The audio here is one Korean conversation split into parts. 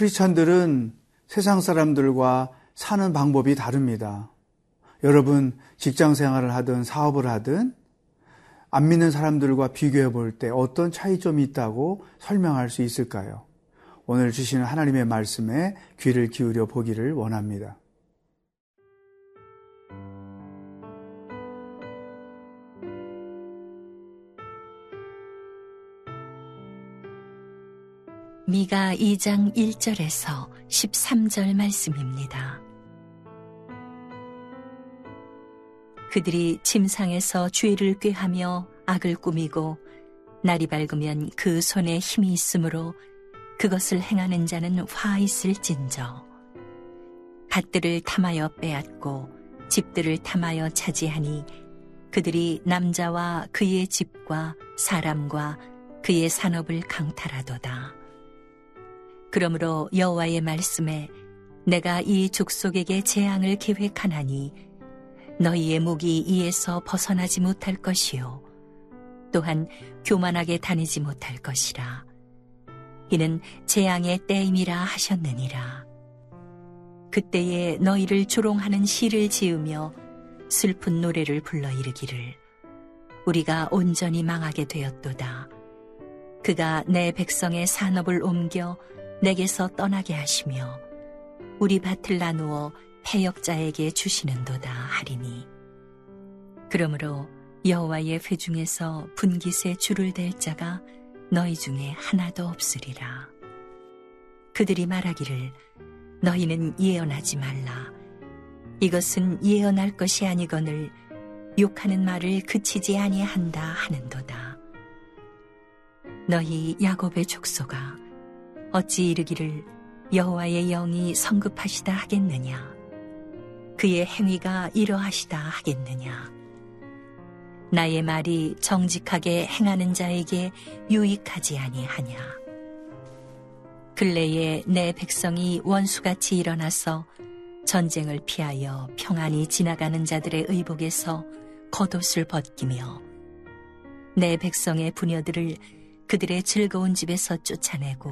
크리스찬들은 세상 사람들과 사는 방법이 다릅니다. 여러분 직장 생활을 하든 사업을 하든 안 믿는 사람들과 비교해 볼 때 어떤 차이점이 있다고 설명할 수 있을까요? 오늘 주시는 하나님의 말씀에 귀를 기울여 보기를 원합니다. 미가 2장 1절에서 13절 말씀입니다. 그들이 침상에서 죄를 꾀하며 악을 꾸미고 날이 밝으면 그 손에 힘이 있으므로 그것을 행하는 자는 화 있을진저 밭들을 탐하여 빼앗고 집들을 탐하여 차지하니 그들이 남자와 그의 집과 사람과 그의 산업을 강탈하도다. 그러므로 여호와의 말씀에 내가 이 족속에게 재앙을 계획하나니 너희의 목이 이에서 벗어나지 못할 것이요 또한 교만하게 다니지 못할 것이라. 이는 재앙의 때임이라 하셨느니라. 그때에 너희를 조롱하는 시를 지으며 슬픈 노래를 불러 이르기를 우리가 온전히 망하게 되었도다. 그가 내 백성의 산업을 옮겨 내게서 떠나게 하시며 우리 밭을 나누어 패역자에게 주시는도다 하리니. 그러므로 여호와의 회 중에서 분깃에 줄을 댈 자가 너희 중에 하나도 없으리라. 그들이 말하기를 너희는 예언하지 말라. 이것은 예언할 것이 아니거늘 욕하는 말을 그치지 아니한다 하는도다. 너희 야곱의 족소가 어찌 이르기를 여호와의 영이 성급하시다 하겠느냐? 그의 행위가 이러하시다 하겠느냐? 나의 말이 정직하게 행하는 자에게 유익하지 아니하냐? 근래에 내 백성이 원수같이 일어나서 전쟁을 피하여 평안히 지나가는 자들의 의복에서 겉옷을 벗기며 내 백성의 부녀들을 그들의 즐거운 집에서 쫓아내고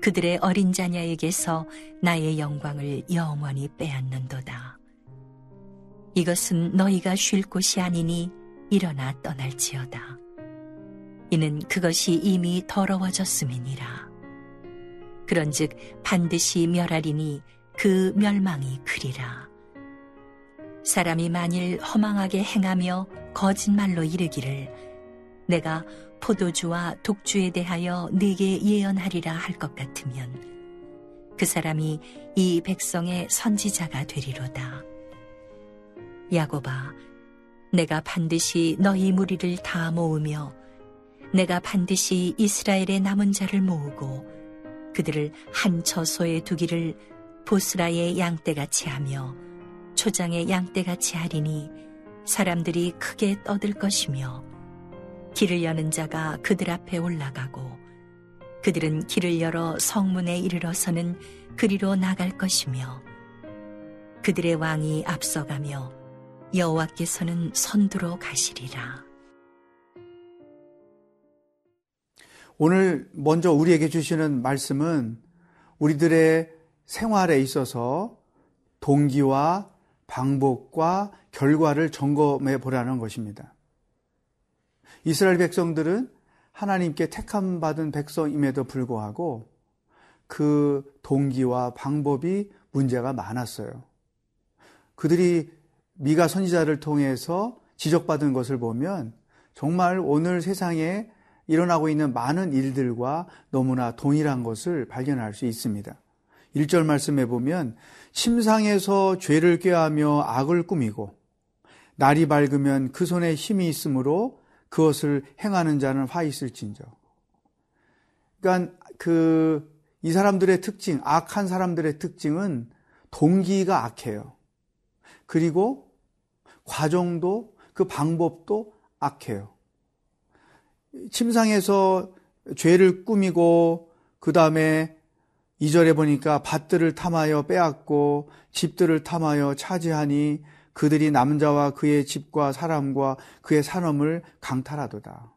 그들의 어린 자녀에게서 나의 영광을 영원히 빼앗는도다. 이것은 너희가 쉴 곳이 아니니 일어나 떠날지어다. 이는 그것이 이미 더러워졌음이니라. 그런즉 반드시 멸하리니 그 멸망이 크리라. 사람이 만일 허망하게 행하며 거짓말로 이르기를 내가 포도주와 독주에 대하여 네게 예언하리라 할 것 같으면 그 사람이 이 백성의 선지자가 되리로다. 야고바, 내가 반드시 너희 무리를 다 모으며 내가 반드시 이스라엘의 남은 자를 모으고 그들을 한 처소에 두기를 보스라의 양떼같이 하며 초장의 양떼같이 하리니 사람들이 크게 떠들 것이며 길을 여는 자가 그들 앞에 올라가고 그들은 길을 열어 성문에 이르러서는 그리로 나갈 것이며 그들의 왕이 앞서가며 여호와께서는 선두로 가시리라. 오늘 먼저 우리에게 주시는 말씀은 우리들의 생활에 있어서 동기와 방법과 결과를 점검해 보라는 것입니다. 이스라엘 백성들은 하나님께 택함 받은 백성임에도 불구하고 그 동기와 방법이 문제가 많았어요. 그들이 미가 선지자를 통해서 지적받은 것을 보면 정말 오늘 세상에 일어나고 있는 많은 일들과 너무나 동일한 것을 발견할 수 있습니다. 1절 말씀에 보면 침상에서 죄를 꾀하며 악을 꾸미고 날이 밝으면 그 손에 힘이 있으므로 그것을 행하는 자는 화 있을진저. 그러니까 그 이 사람들의 특징, 악한 사람들의 특징은 동기가 악해요. 그리고 과정도 그 방법도 악해요. 침상에서 죄를 꾸미고 그 다음에 이절에 보니까 밭들을 탐하여 빼앗고 집들을 탐하여 차지하니 그들이 남자와 그의 집과 사람과 그의 산업을 강탈하도다.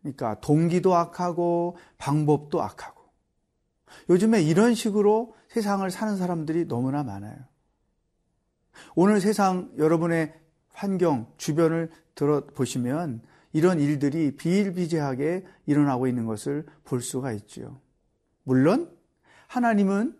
그러니까 동기도 악하고 방법도 악하고 요즘에 이런 식으로 세상을 사는 사람들이 너무나 많아요. 오늘 세상 여러분의 환경, 주변을 들어보시면 이런 일들이 비일비재하게 일어나고 있는 것을 볼 수가 있지요. 물론 하나님은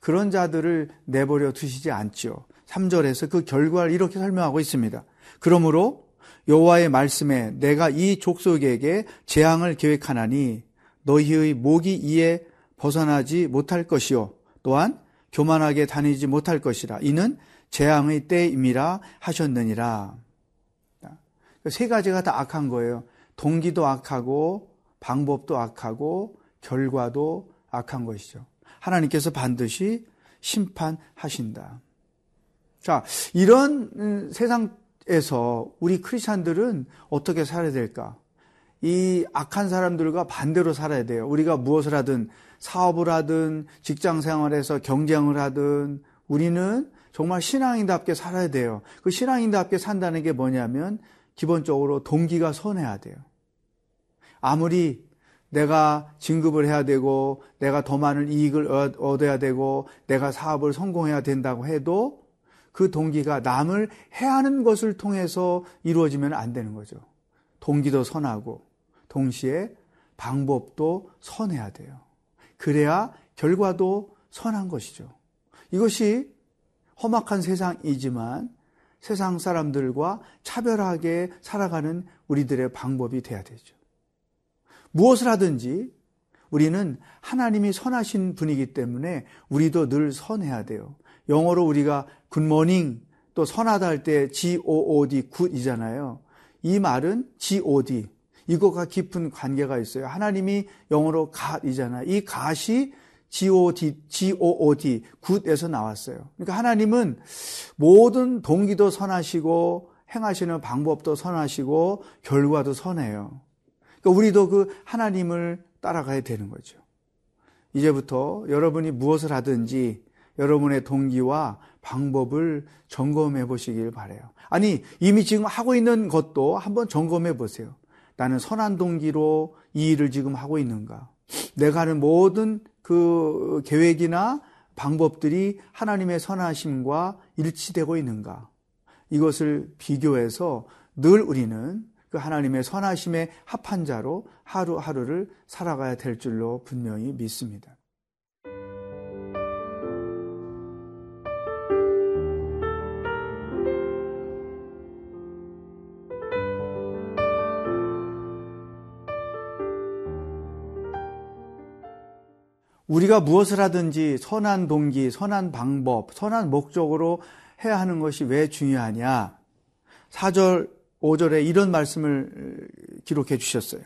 그런 자들을 내버려 두시지 않지요. 3절에서 그 결과를 이렇게 설명하고 있습니다. 그러므로 여호와의 말씀에 내가 이 족속에게 재앙을 계획하나니 너희의 목이 이에 벗어나지 못할 것이요 또한 교만하게 다니지 못할 것이라 이는 재앙의 때임이라 하셨느니라. 세 가지가 다 악한 거예요. 동기도 악하고 방법도 악하고 결과도 악한 것이죠. 하나님께서 반드시 심판하신다. 자, 이런 음, 세상에서 우리 크리스찬들은 어떻게 살아야 될까? 이 악한 사람들과 반대로 살아야 돼요. 우리가 무엇을 하든 사업을 하든 직장 생활에서 경쟁을 하든 우리는 정말 신앙인답게 살아야 돼요. 그 신앙인답게 산다는 게 뭐냐면 기본적으로 동기가 선해야 돼요. 아무리 내가 진급을 해야 되고 내가 더 많은 이익을 얻어야 되고 내가 사업을 성공해야 된다고 해도 그 동기가 남을 해하는 것을 통해서 이루어지면 안 되는 거죠. 동기도 선하고 동시에 방법도 선해야 돼요. 그래야 결과도 선한 것이죠. 이것이 험악한 세상이지만 세상 사람들과 차별하게 살아가는 우리들의 방법이 돼야 되죠. 무엇을 하든지 우리는 하나님이 선하신 분이기 때문에 우리도 늘 선해야 돼요. 영어로 우리가 굿모닝 또 선하다 할 때 G-O-O-D 굿이잖아요. 이 말은 G-O-D 이것과 깊은 관계가 있어요. 하나님이 영어로 갓이잖아요. 이 갓이 G-O-D, G-O-O-D, 굿에서 나왔어요. 그러니까 하나님은 모든 동기도 선하시고 행하시는 방법도 선하시고 결과도 선해요. 그러니까 우리도 그 하나님을 따라가야 되는 거죠. 이제부터 여러분이 무엇을 하든지 여러분의 동기와 방법을 점검해 보시길 바래요. 아니, 이미 지금 하고 있는 것도 한번 점검해 보세요. 나는 선한 동기로 이 일을 지금 하고 있는가? 내가 하는 모든 그 계획이나 방법들이 하나님의 선하심과 일치되고 있는가? 이것을 비교해서 늘 우리는 그 하나님의 선하심에 합한 자로 하루하루를 살아가야 될 줄로 분명히 믿습니다. 우리가 무엇을 하든지 선한 동기, 선한 방법, 선한 목적으로 해야 하는 것이 왜 중요하냐? 4절, 5절에 이런 말씀을 기록해 주셨어요.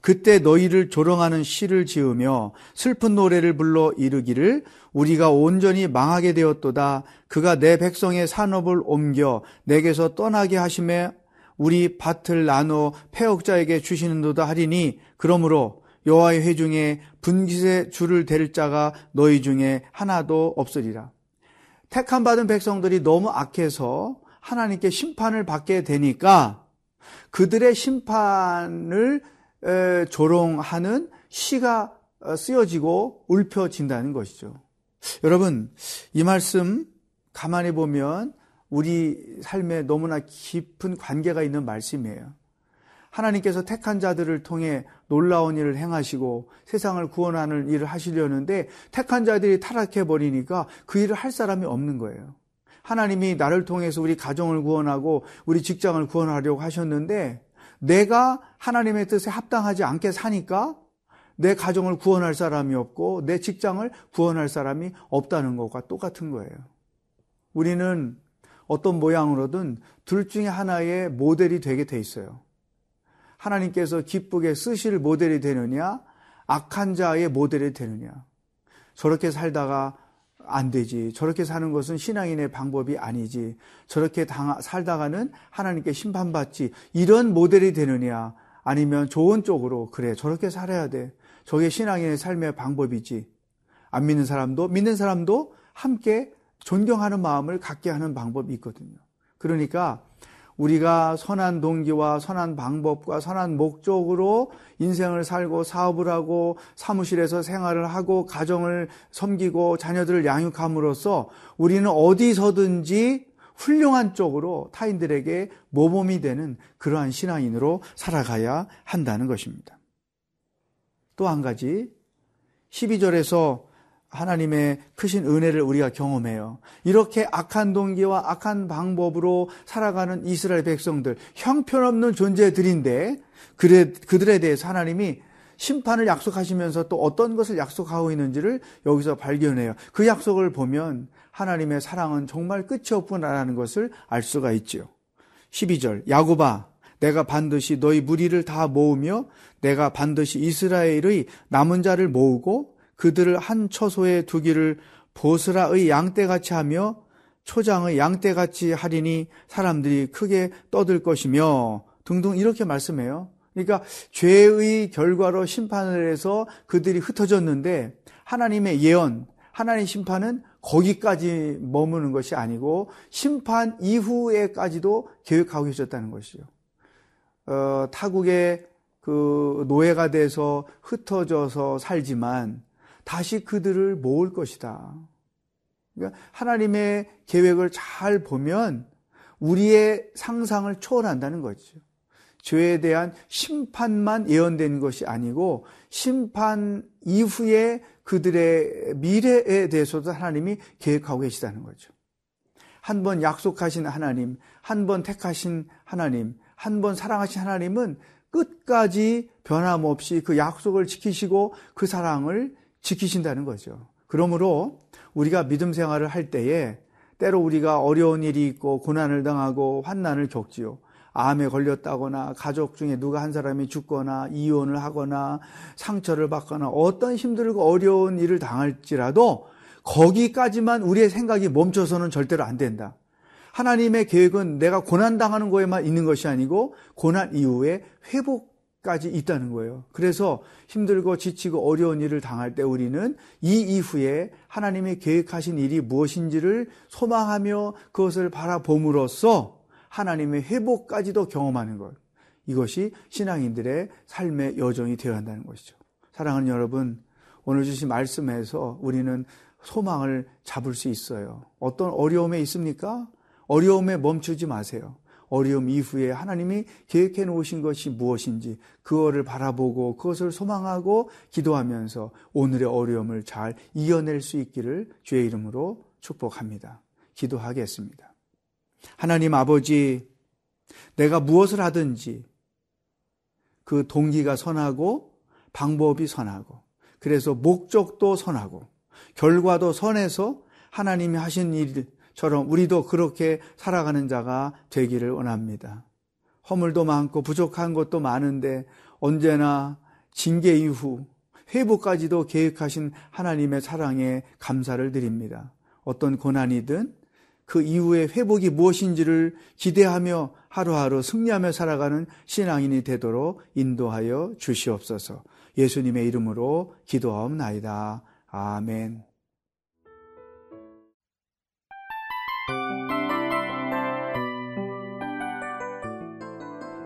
그때 너희를 조롱하는 시를 지으며 슬픈 노래를 불러 이르기를 우리가 온전히 망하게 되었도다. 그가 내 백성의 산업을 옮겨 내게서 떠나게 하심에 우리 밭을 나눠 폐역자에게 주시는도다 하리니 그러므로 여호와의 회중에 분깃의 줄을 댈 자가 너희 중에 하나도 없으리라. 택함 받은 백성들이 너무 악해서 하나님께 심판을 받게 되니까 그들의 심판을 조롱하는 시가 어, 쓰여지고 울펴진다는 것이죠. 여러분, 이 말씀 가만히 보면 우리 삶에 너무나 깊은 관계가 있는 말씀이에요. 하나님께서 택한 자들을 통해 놀라운 일을 행하시고 세상을 구원하는 일을 하시려는데 택한 자들이 타락해 버리니까 그 일을 할 사람이 없는 거예요. 하나님이 나를 통해서 우리 가정을 구원하고 우리 직장을 구원하려고 하셨는데 내가 하나님의 뜻에 합당하지 않게 사니까 내 가정을 구원할 사람이 없고 내 직장을 구원할 사람이 없다는 것과 똑같은 거예요. 우리는 어떤 모양으로든 둘 중에 하나의 모델이 되게 돼 있어요. 하나님께서 기쁘게 쓰실 모델이 되느냐, 악한 자의 모델이 되느냐. 저렇게 살다가 안 되지. 저렇게 사는 것은 신앙인의 방법이 아니지. 저렇게 당, 살다가는 하나님께 심판받지. 이런 모델이 되느냐. 아니면 좋은 쪽으로, 그래, 저렇게 살아야 돼. 저게 신앙인의 삶의 방법이지. 안 믿는 사람도, 믿는 사람도 함께 존경하는 마음을 갖게 하는 방법이 있거든요. 그러니까 우리가 선한 동기와 선한 방법과 선한 목적으로 인생을 살고 사업을 하고 사무실에서 생활을 하고 가정을 섬기고 자녀들을 양육함으로써 우리는 어디서든지 훌륭한 쪽으로 타인들에게 모범이 되는 그러한 신앙인으로 살아가야 한다는 것입니다. 또 한 가지 12절에서 하나님의 크신 은혜를 우리가 경험해요. 이렇게 악한 동기와 악한 방법으로 살아가는 이스라엘 백성들, 형편없는 존재들인데, 그들에 대해서 하나님이 심판을 약속하시면서 또 어떤 것을 약속하고 있는지를 여기서 발견해요. 그 약속을 보면 하나님의 사랑은 정말 끝이 없구나라는 것을 알 수가 있죠. 12절, 야고바, 내가 반드시 너희 무리를 다 모으며 내가 반드시 이스라엘의 남은 자를 모으고 그들을 한 처소에 두기를 보스라의 양떼같이 하며 초장의 양떼같이 하리니 사람들이 크게 떠들 것이며 등등 이렇게 말씀해요. 그러니까 죄의 결과로 심판을 해서 그들이 흩어졌는데 하나님의 예언, 하나님의 심판은 거기까지 머무는 것이 아니고 심판 이후에까지도 계획하고 계셨다는 것이죠. 어, 타국의 그 노예가 돼서 흩어져서 살지만 다시 그들을 모을 것이다. 그러니까 하나님의 계획을 잘 보면 우리의 상상을 초월한다는 거죠. 죄에 대한 심판만 예언된 것이 아니고 심판 이후에 그들의 미래에 대해서도 하나님이 계획하고 계시다는 거죠. 한 번 약속하신 하나님, 한 번 택하신 하나님, 한 번 사랑하신 하나님은 끝까지 변함없이 그 약속을 지키시고 그 사랑을 지키신다는 거죠. 그러므로 우리가 믿음 생활을 할 때에 때로 우리가 어려운 일이 있고 고난을 당하고 환난을 겪지요. 암에 걸렸다거나 가족 중에 누가 한 사람이 죽거나 이혼을 하거나 상처를 받거나 어떤 힘들고 어려운 일을 당할지라도 거기까지만 우리의 생각이 멈춰서는 절대로 안 된다. 하나님의 계획은 내가 고난 당하는 거에만 있는 것이 아니고 고난 이후에 회복 까지 있다는 거예요. 그래서 힘들고 지치고 어려운 일을 당할 때 우리는 이 이후에 하나님이 계획하신 일이 무엇인지를 소망하며 그것을 바라봄으로써 하나님의 회복까지도 경험하는 것. 이것이 신앙인들의 삶의 여정이 되어야 한다는 것이죠. 사랑하는 여러분, 오늘 주신 말씀에서 우리는 소망을 잡을 수 있어요. 어떤 어려움에 있습니까? 어려움에 멈추지 마세요. 어려움 이후에 하나님이 계획해 놓으신 것이 무엇인지 그거를 바라보고 그것을 소망하고 기도하면서 오늘의 어려움을 잘 이겨낼 수 있기를 주의 이름으로 축복합니다. 기도하겠습니다. 하나님 아버지, 내가 무엇을 하든지 그 동기가 선하고 방법이 선하고 그래서 목적도 선하고 결과도 선해서 하나님이 하신 일 처럼 우리도 그렇게 살아가는 자가 되기를 원합니다. 허물도 많고 부족한 것도 많은데 언제나 징계 이후 회복까지도 계획하신 하나님의 사랑에 감사를 드립니다. 어떤 고난이든 그 이후의 회복이 무엇인지를 기대하며 하루하루 승리하며 살아가는 신앙인이 되도록 인도하여 주시옵소서. 예수님의 이름으로 기도하옵나이다. 아멘.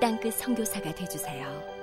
땅끝 성교사가 되주세요